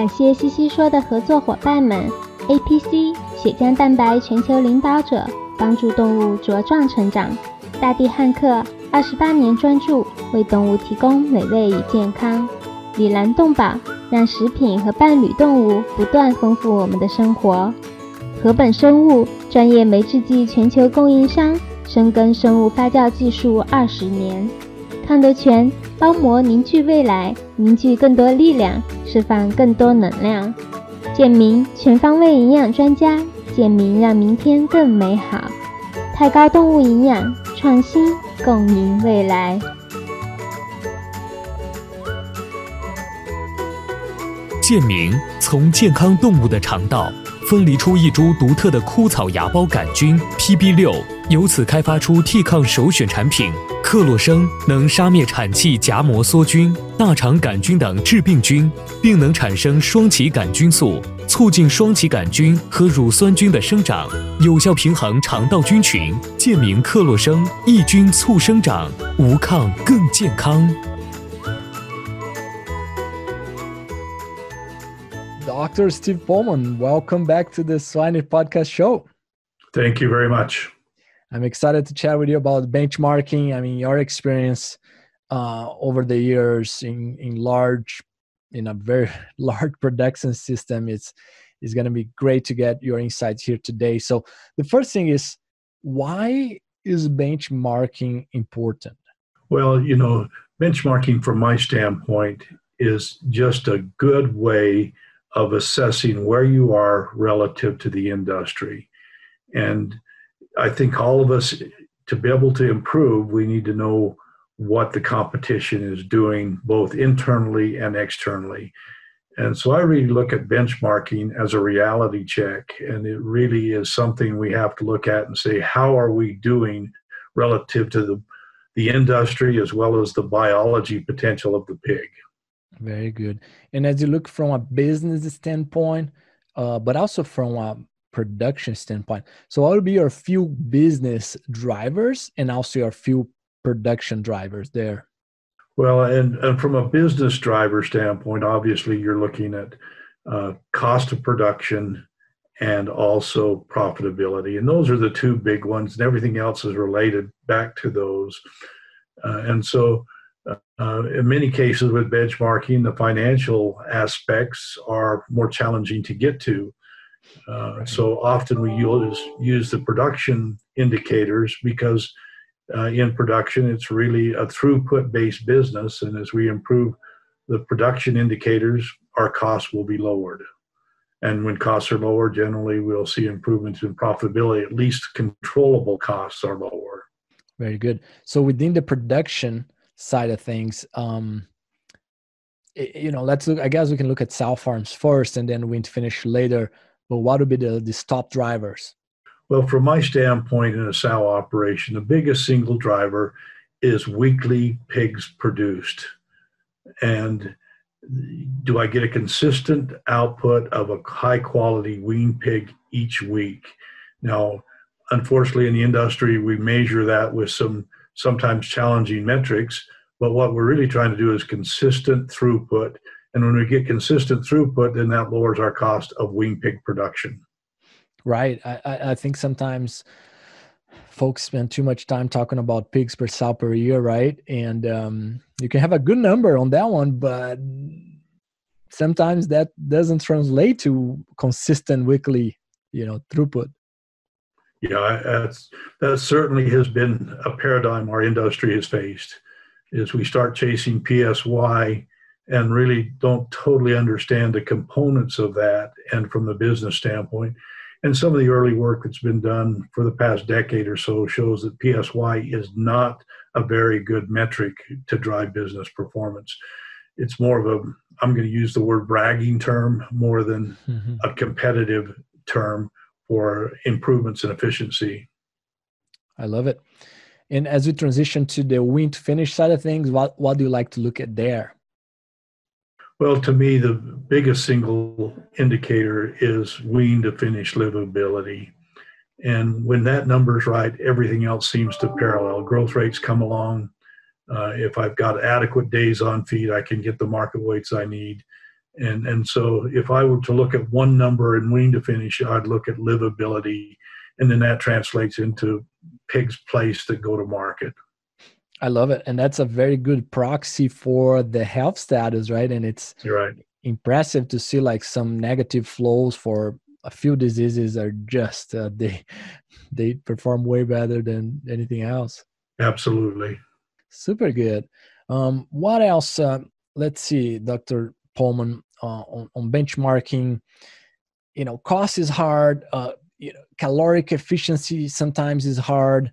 感谢西西说的合作伙伴们。：APC 血浆蛋白全球领导者，帮助动物茁壮成长；大地汉克二十八年专注，为动物提供美味与健康；里兰动宝让食品和伴侣动物不断丰富我们的生活；禾本生物专业酶制剂全球供应商，深耕生物发酵技术二十年；康德全包膜凝聚未来，凝聚更多力量。释放更多能量，健明全方位营养专家，健明让明天更美好。泰高动物营养创新，共赢未来。健明从健康动物的肠道分离出一株独特的枯草芽孢杆菌 PB 六，由此开发出替抗首选产品。克洛生能杀灭产气荚膜梭菌、大肠杆菌等致病菌，并能产生双歧杆菌素，促进双歧杆菌和乳酸菌的生长，有效平衡肠道菌群。健明克洛生抑菌促生长，无抗更健康。Dr. Steve Pollmann, welcome back to the Swine Podcast Show. Thank you very much. I'm excited to chat with you about benchmarking. I mean, your experience uh, over the years in in large, in a very large production system. It's is going to be great to get your insights here today. So the first thing is, why is benchmarking important? Well, you know, benchmarking from my standpoint is just a good way of assessing where you are relative to the industry. And I think all of us, to be able to improve, we need to know what the competition is doing, both internally and externally. And so I really look at benchmarking as a reality check, and it really is something we have to look at and say, how are we doing relative to the, the industry as well as the biology potential of the pig? Very good. And as you look from a business standpoint, uh, but also from a production standpoint. So what would be your few business drivers and also your few production drivers there? Well, and, and from a business driver standpoint, obviously you're looking at uh, cost of production and also profitability. And those are the two big ones, and everything else is related back to those. Uh, and so, uh, in many cases with benchmarking, the financial aspects are more challenging to get to. Uh, so often we use use the production indicators because uh, in production it's really a throughput based business, and as we improve the production indicators, our costs will be lowered. And when costs are lower, generally we'll see improvements in profitability. At least controllable costs are lower. Very good. So within the production side of things, um, you know, let's look. I guess we can look at sow farms first, and then we finish later but what would be the, the top drivers? Well, from my standpoint in a sow operation, the biggest single driver is weekly pigs produced. And do I get a consistent output of a high quality wean pig each week? Now, unfortunately, in the industry, we measure that with some sometimes challenging metrics. But what we're really trying to do is consistent throughput and when we get consistent throughput, then that lowers our cost of wean pig production. Right. I, I think sometimes folks spend too much time talking about pigs per sow per year, right? And um, you can have a good number on that one, but sometimes that doesn't translate to consistent weekly, you know, throughput. Yeah, that's that certainly has been a paradigm our industry has faced. Is we start chasing PSY and really don't totally understand the components of that and from the business standpoint. And some of the early work that's been done for the past decade or so shows that PSY is not a very good metric to drive business performance. It's more of a, I'm going to use the word bragging term more than mm-hmm. a competitive term for improvements in efficiency. I love it. And as we transition to the wean to finish side of things, what, what do you like to look at there? Well, to me, the biggest single indicator is wean to finish livability. And when that number's right, everything else seems to parallel. Growth rates come along. Uh, if I've got adequate days on feed, I can get the market weights I need. And, and so if I were to look at one number in wean to finish, I'd look at livability, and then that translates into pigs placed that go to market. I love it. And that's a very good proxy for the health status, right? And it's You're right. impressive to see like some negative flows for a few diseases are just uh, they they perform way better than anything else. Absolutely. Super good. Um, what else? Uh, let's see, Dr. Pollmann, uh, on, on, benchmarking. You know, cost is hard. Uh, you know, caloric efficiency sometimes is hard.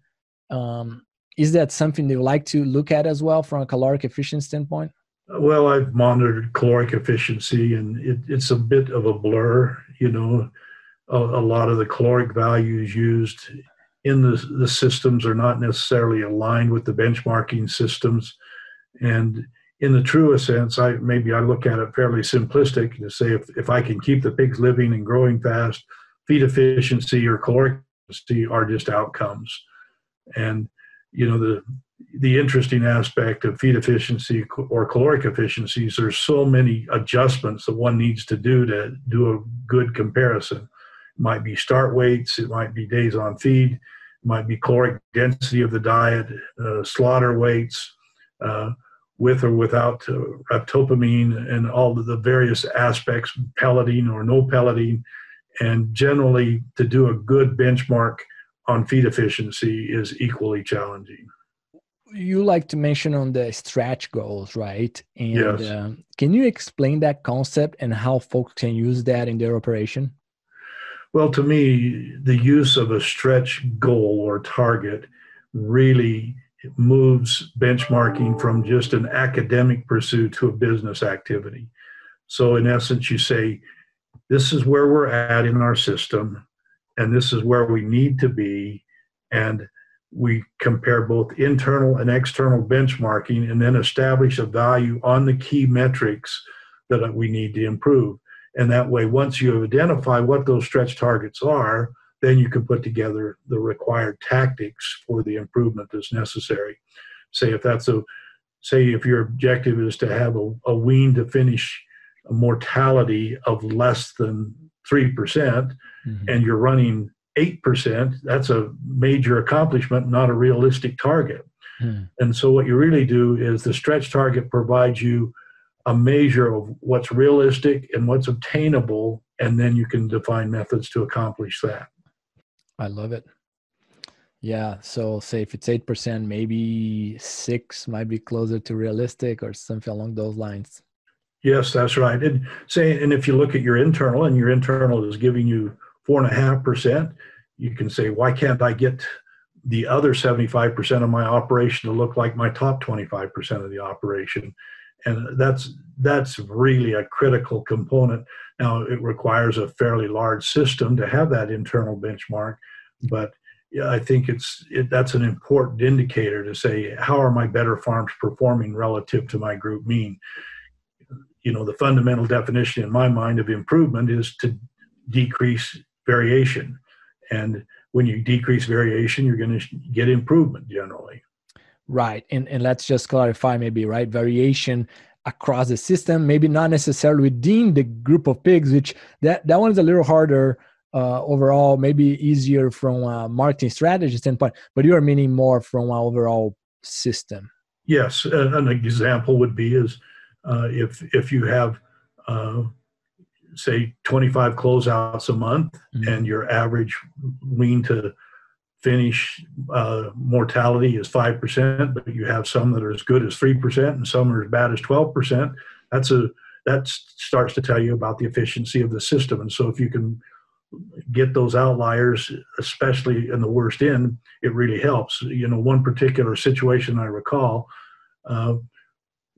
Um, is that something you like to look at as well from a caloric efficiency standpoint? Well, I've monitored caloric efficiency, and it, it's a bit of a blur. You know, a, a, lot of the caloric values used in the, the systems are not necessarily aligned with the benchmarking systems. And in the truest sense, I maybe I look at it fairly simplistic to say if, if I can keep the pigs living and growing fast, feed efficiency or caloric efficiency are just outcomes. And you know the the interesting aspect of feed efficiency or caloric efficiencies there's so many adjustments that one needs to do to do a good comparison it might be start weights it might be days on feed it might be caloric density of the diet uh, slaughter weights uh, with or without uh, ractopamine and all of the various aspects pelleting or no pelleting and generally to do a good benchmark on feed efficiency is equally challenging. You like to mention on the stretch goals, right? And yes. Uh, can you explain that concept and how folks can use that in their operation? Well, to me, the use of a stretch goal or target really moves benchmarking from just an academic pursuit to a business activity. So, in essence, you say, This is where we're at in our system and this is where we need to be. And we compare both internal and external benchmarking and then establish a value on the key metrics that we need to improve. And that way, once you identify what those stretch targets are, then you can put together the required tactics for the improvement that's necessary. Say if that's a say if your objective is to have a, a wean to finish a mortality of less than 3%, percent mm-hmm. and you're running 8%, that's a major accomplishment, not a realistic target. Mm. And so, what you really do is the stretch target provides you a measure of what's realistic and what's obtainable, and then you can define methods to accomplish that. I love it. Yeah. So, say if it's 8%, maybe six might be closer to realistic or something along those lines. Yes, that's right. And say, and if you look at your internal, and your internal is giving you four and a half percent, you can say, why can't I get the other 75% of my operation to look like my top 25% of the operation? And that's that's really a critical component. Now it requires a fairly large system to have that internal benchmark, but yeah, I think it's it, that's an important indicator to say how are my better farms performing relative to my group mean? You know the fundamental definition in my mind of improvement is to decrease variation. And when you decrease variation you're going to get improvement generally right and and let's just clarify maybe right variation across the system maybe not necessarily within the group of pigs which that that one is a little harder uh, overall maybe easier from a marketing strategy standpoint but you are meaning more from an overall system yes an example would be is uh, if if you have uh, say 25 closeouts a month mm-hmm. and your average wean to finish uh, mortality is 5% but you have some that are as good as 3% and some are as bad as 12% that's a that starts to tell you about the efficiency of the system. And so if you can get those outliers especially in the worst end it really helps. You know one particular situation i recall uh,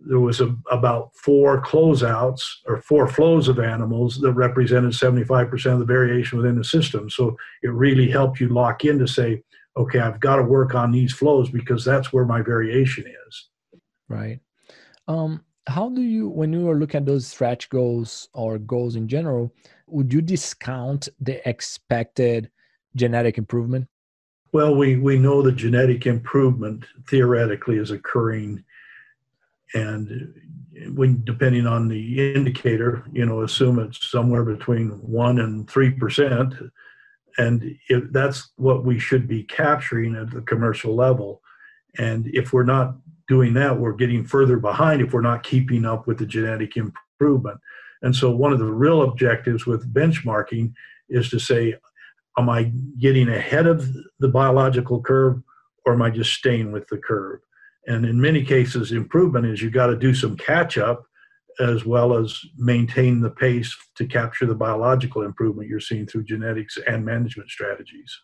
there was a, about four closeouts or four flows of animals that represented 75% of the variation within the system. So it really helped you lock in to say, okay, I've got to work on these flows because that's where my variation is. Right. Um, how do you, when you are looking at those stretch goals or goals in general, would you discount the expected genetic improvement? Well, we, we know the genetic improvement theoretically is occurring and when depending on the indicator, you know, assume it's somewhere between one and three percent, and if that's what we should be capturing at the commercial level, and if we're not doing that, we're getting further behind if we're not keeping up with the genetic improvement. And so, one of the real objectives with benchmarking is to say, am I getting ahead of the biological curve, or am I just staying with the curve? And in many cases, improvement is you got to do some catch up as well as maintain the pace to capture the biological improvement you're seeing through genetics and management strategies.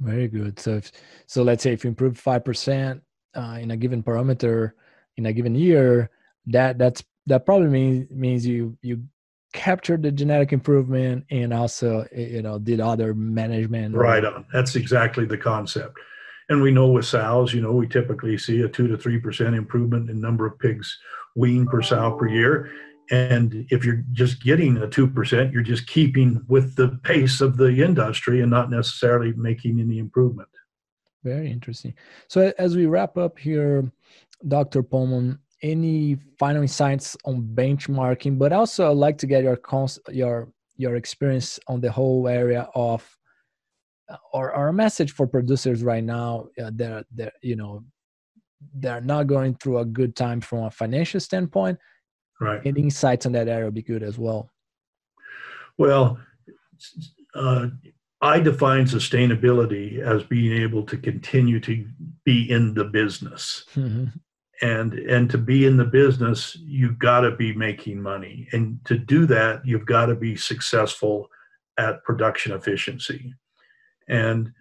Very good. So, if, so let's say if you improve five percent uh, in a given parameter in a given year, that that's that probably means means you you captured the genetic improvement and also you know did other management. Right on. That's exactly the concept. And we know with sows, you know, we typically see a two to three percent improvement in number of pigs weaned per sow per year. And if you're just getting a two percent, you're just keeping with the pace of the industry and not necessarily making any improvement. Very interesting. So as we wrap up here, Dr. Pollmann, any final insights on benchmarking? But also, I'd like to get your cons- your your experience on the whole area of or, or a message for producers right now uh, that that you know they're not going through a good time from a financial standpoint right. any insights on that area would be good as well. Well uh, i define sustainability as being able to continue to be in the business. Mm-hmm. and and to be in the business you've got to be making money. And to do that you've got to be successful at production efficiency and,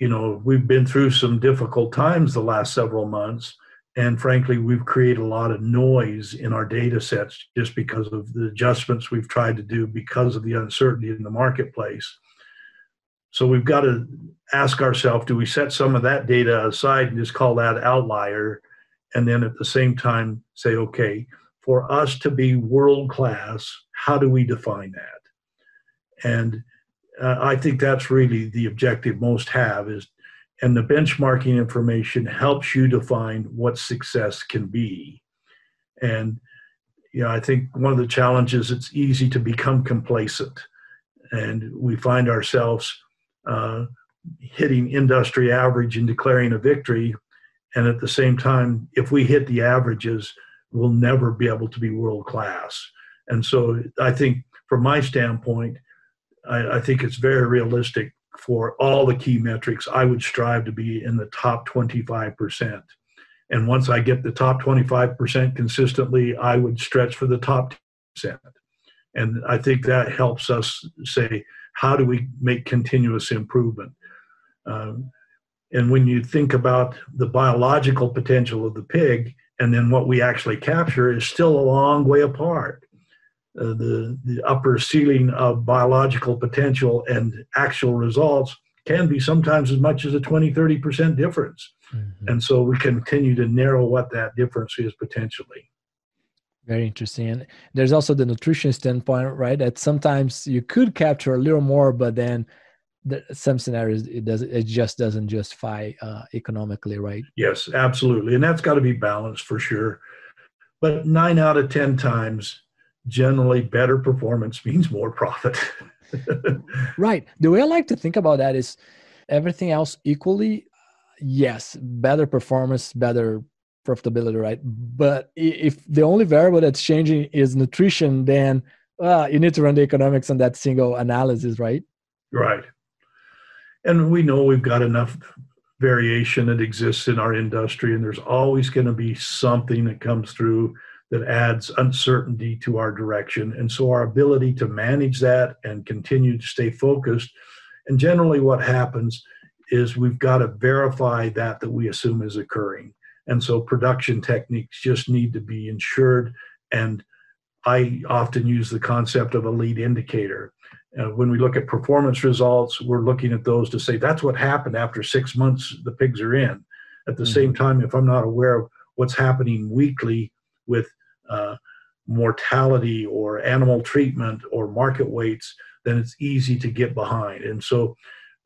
you know, we've been through some difficult times the last several months. And frankly, we've created a lot of noise in our data sets just because of the adjustments we've tried to do because of the uncertainty in the marketplace. So we've got to ask ourselves do we set some of that data aside and just call that outlier? And then at the same time say, okay, for us to be world class, how do we define that? And uh, I think that's really the objective most have is, and the benchmarking information helps you define what success can be. And you know, I think one of the challenges it's easy to become complacent, and we find ourselves uh, hitting industry average and declaring a victory. And at the same time, if we hit the averages, we'll never be able to be world class. And so I think, from my standpoint, I, I think it's very realistic for all the key metrics. I would strive to be in the top 25%. And once I get the top 25% consistently, I would stretch for the top 10%. And I think that helps us say, how do we make continuous improvement? Um, and when you think about the biological potential of the pig and then what we actually capture is still a long way apart. Uh, the, the upper ceiling of biological potential and actual results can be sometimes as much as a 20 30% difference. Mm-hmm. and so we continue to narrow what that difference is potentially. Very interesting. And there's also the nutrition standpoint right? That sometimes you could capture a little more but then the, some scenarios it does it just doesn't justify uh, economically right? Yes absolutely. And that's got to be balanced for sure. But nine out of ten times generally better performance means more profit. right. The way I like to think about that is everything else equally, yes, better performance, better profitability, right? But if the only variable that's changing is nutrition, then uh, you need to run the economics on that single analysis, right? Right. And we know we've got enough variation that exists in our industry, and there's always going to be something that comes through that adds uncertainty to our direction. And so our ability to manage that and continue to stay focused. And generally, what happens is we've got to verify that that we assume is occurring. And so production techniques just need to be ensured. And I often use the concept of a lead indicator. Uh, when we look at performance results, we're looking at those to say that's what happened after six months the pigs are in. At the mm-hmm. same time, if I'm not aware of what's happening weekly with uh, mortality or animal treatment or market weights, then it's easy to get behind. And so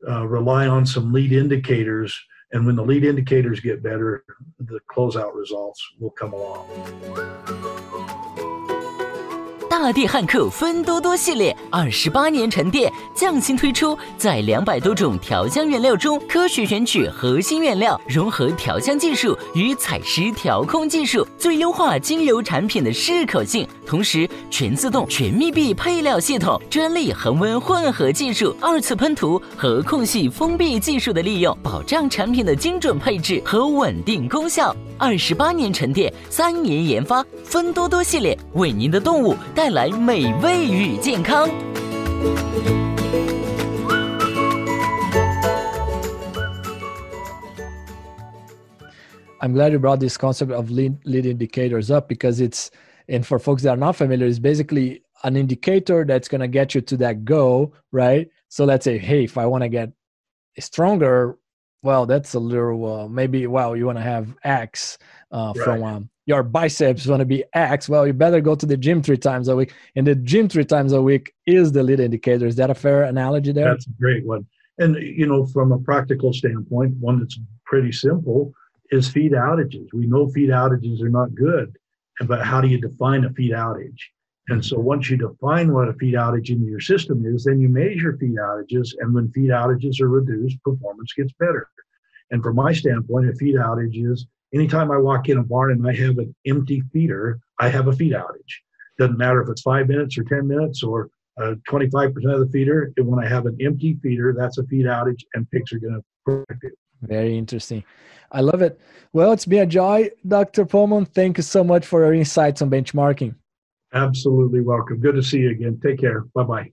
uh, rely on some lead indicators And when the lead indicators get better, the closeout results will come along. 大地汉克芬多多系列二十八年沉淀，匠心推出，在两百多种调香原料中科学选取核心原料，融合调香技术与采湿调控技术，最优化精油产品的适口性。同时，全自动、全密闭配料系统、专利恒温混合技术、二次喷涂和空隙封闭技术的利用，保障产品的精准配置和稳定功效。二十八年沉淀，三年研发，芬多多系列为您的动物带来美味与健康。I'm glad you brought this concept of lead, lead indicators up because it's, and for folks that are not familiar, it's basically an indicator that's going to get you to that goal, right? So let's say, hey, if I want to get stronger, well, that's a little uh, maybe. Well, you want to have X uh, right. from um, your biceps want to be X. Well, you better go to the gym three times a week, and the gym three times a week is the lead indicator. Is that a fair analogy there? That's a great one. And you know, from a practical standpoint, one that's pretty simple is feed outages. We know feed outages are not good, but how do you define a feed outage? And so once you define what a feed outage in your system is, then you measure feed outages. And when feed outages are reduced, performance gets better. And from my standpoint, a feed outage is anytime I walk in a barn and I have an empty feeder, I have a feed outage. Doesn't matter if it's five minutes or 10 minutes or uh, 25% of the feeder. And when I have an empty feeder, that's a feed outage and pigs are going to correct it. Very interesting. I love it. Well, it's been a joy, Dr. Pollmann. Thank you so much for your insights on benchmarking. Absolutely welcome. Good to see you again. Take care. Bye bye.